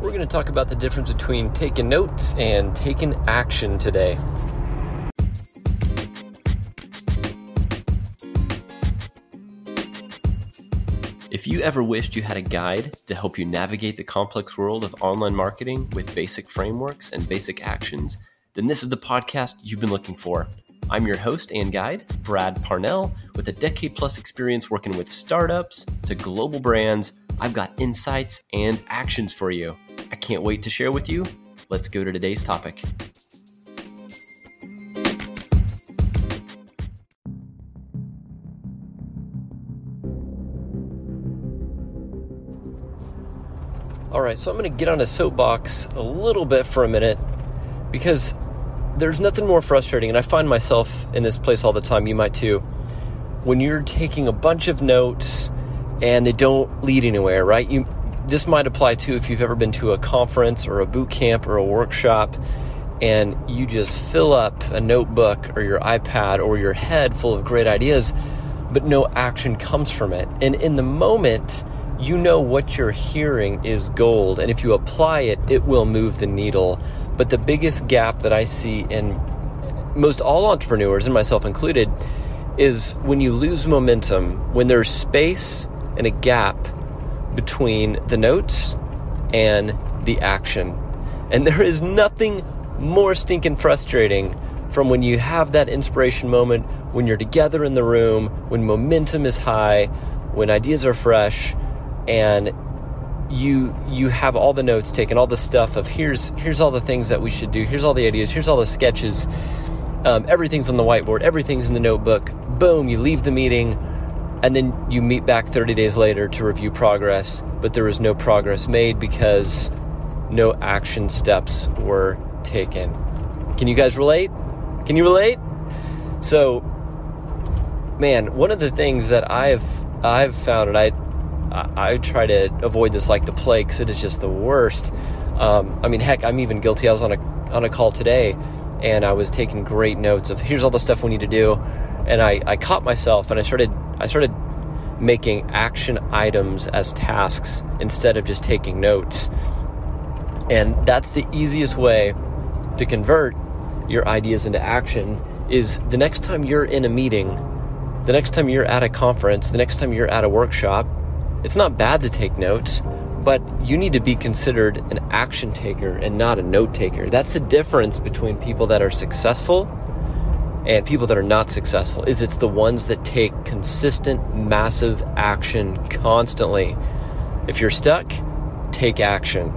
We're going to talk about the difference between taking notes and taking action today. If you ever wished you had a guide to help you navigate the complex world of online marketing with basic frameworks and basic actions, then this is the podcast you've been looking for. I'm your host and guide, Brad Parnell, with a decade plus experience working with startups to global brands. I've got insights and actions for you. Can't wait to share with you. Let's go to today's topic. All right, so I'm going to get on a soapbox a little bit for a minute because there's nothing more frustrating, and I find myself in this place all the time. You might too. When you're taking a bunch of notes and they don't lead anywhere, right? You this might apply too if you've ever been to a conference or a boot camp or a workshop and you just fill up a notebook or your iPad or your head full of great ideas, but no action comes from it. And in the moment, you know what you're hearing is gold. And if you apply it, it will move the needle. But the biggest gap that I see in most all entrepreneurs, and myself included, is when you lose momentum, when there's space and a gap between the notes and the action. And there is nothing more stinking frustrating from when you have that inspiration moment, when you're together in the room, when momentum is high, when ideas are fresh, and you you have all the notes taken, all the stuff of here's here's all the things that we should do, here's all the ideas, here's all the sketches, um, everything's on the whiteboard, everything's in the notebook. Boom, you leave the meeting and then you meet back 30 days later to review progress, but there was no progress made because no action steps were taken. Can you guys relate? Can you relate? So, man, one of the things that I've I've found, and I I, try to avoid this like the plague because it is just the worst. Um, I mean, heck, I'm even guilty. I was on a on a call today, and I was taking great notes of here's all the stuff we need to do, and I I caught myself and I started I started making action items as tasks instead of just taking notes. And that's the easiest way to convert your ideas into action is the next time you're in a meeting, the next time you're at a conference, the next time you're at a workshop, it's not bad to take notes, but you need to be considered an action taker and not a note taker. That's the difference between people that are successful and people that are not successful is it's the ones that take consistent massive action constantly. If you're stuck take action.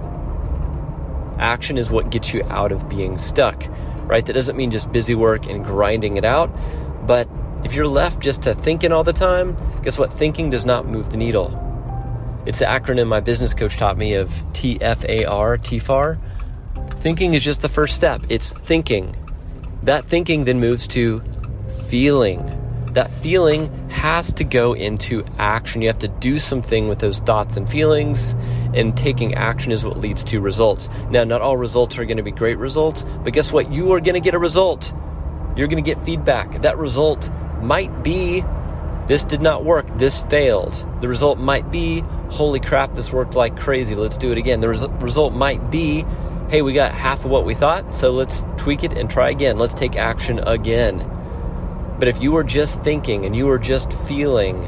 Action is what gets you out of being stuck right? That doesn't mean just busy work and grinding it out but if you're left just to thinking all the time guess what? Thinking does not move the needle. It's the acronym my business coach taught me of tfar tfar thinking is just the first step. It's thinking that thinking then moves to feeling. That feeling has to go into action. You have to do something with those thoughts and feelings, and taking action is what leads to results. Now, not all results are going to be great results, but guess what? You are going to get a result. You're going to get feedback. That result might be this did not work, this failed. The result might be holy crap, this worked like crazy, let's do it again. The res- result might be hey, we got half of what we thought, so let's tweak it and try again. Let's take action again. But if you are just thinking and you are just feeling,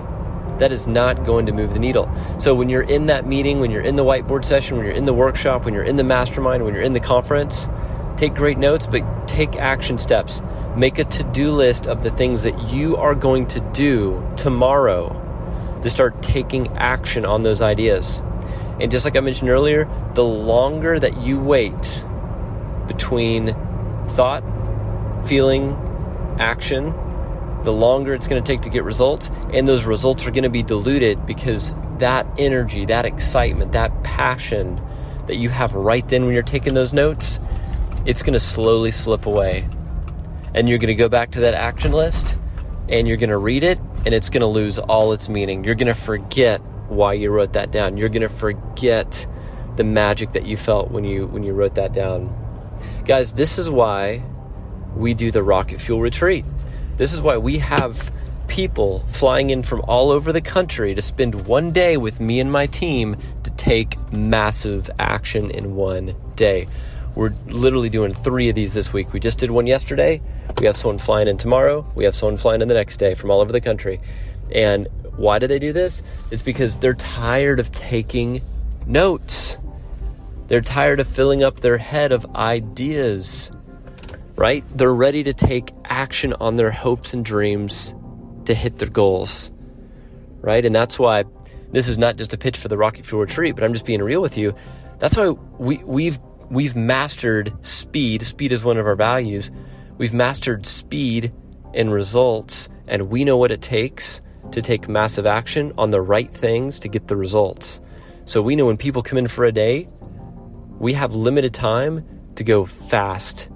that is not going to move the needle. So when you're in that meeting, when you're in the whiteboard session, when you're in the workshop, when you're in the mastermind, when you're in the conference, take great notes, but take action steps. Make a to do list of the things that you are going to do tomorrow to start taking action on those ideas. And just like I mentioned earlier, the longer that you wait between thought, feeling, action, the longer it's going to take to get results. And those results are going to be diluted because that energy, that excitement, that passion that you have right then when you're taking those notes, it's going to slowly slip away. And you're going to go back to that action list and you're going to read it and it's going to lose all its meaning. You're going to forget why you wrote that down. You're going to forget the magic that you felt when you when you wrote that down. Guys, this is why we do the rocket fuel retreat. This is why we have people flying in from all over the country to spend one day with me and my team to take massive action in one day. We're literally doing three of these this week. We just did one yesterday. We have someone flying in tomorrow. We have someone flying in the next day from all over the country. And why do they do this? It's because they're tired of taking notes. They're tired of filling up their head of ideas, right? They're ready to take action on their hopes and dreams to hit their goals, right? And that's why this is not just a pitch for the Rocket Fuel Retreat, but I'm just being real with you. That's why we, we've we've mastered speed. Speed is one of our values. We've mastered speed and results, and we know what it takes to take massive action on the right things to get the results. So we know when people come in for a day, we have limited time to go fast.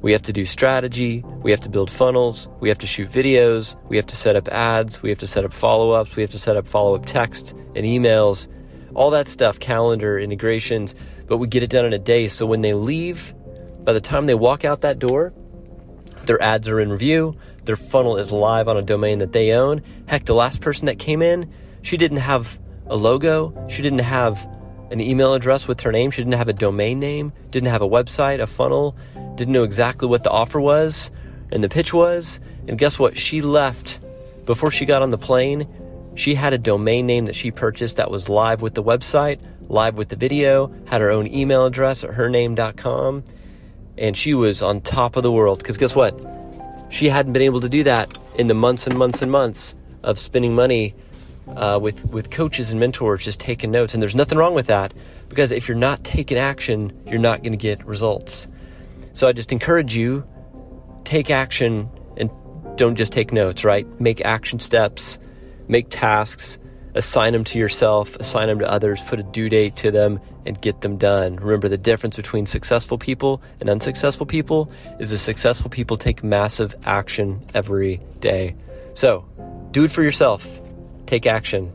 We have to do strategy, we have to build funnels, we have to shoot videos, we have to set up ads, we have to set up follow ups, we have to set up follow up text and emails, all that stuff, calendar, integrations, but we get it done in a day. So when they leave, by the time they walk out that door, their ads are in review, their funnel is live on a domain that they own. Heck, the last person that came in, she didn't have a logo, she didn't have an email address with her name. She didn't have a domain name, didn't have a website, a funnel, didn't know exactly what the offer was and the pitch was. And guess what? She left before she got on the plane. She had a domain name that she purchased that was live with the website, live with the video, had her own email address at hername.com, and she was on top of the world. Because guess what? She hadn't been able to do that in the months and months and months of spending money uh, with with coaches and mentors just taking notes. And there's nothing wrong with that because if you're not taking action, you're not going to get results. So I just encourage you take action and don't just take notes. Right? Make action steps, make tasks, assign them to yourself, assign them to others, put a due date to them, and get them done. Remember the difference between successful people and unsuccessful people is the successful people take massive action every day. So do it for yourself take action.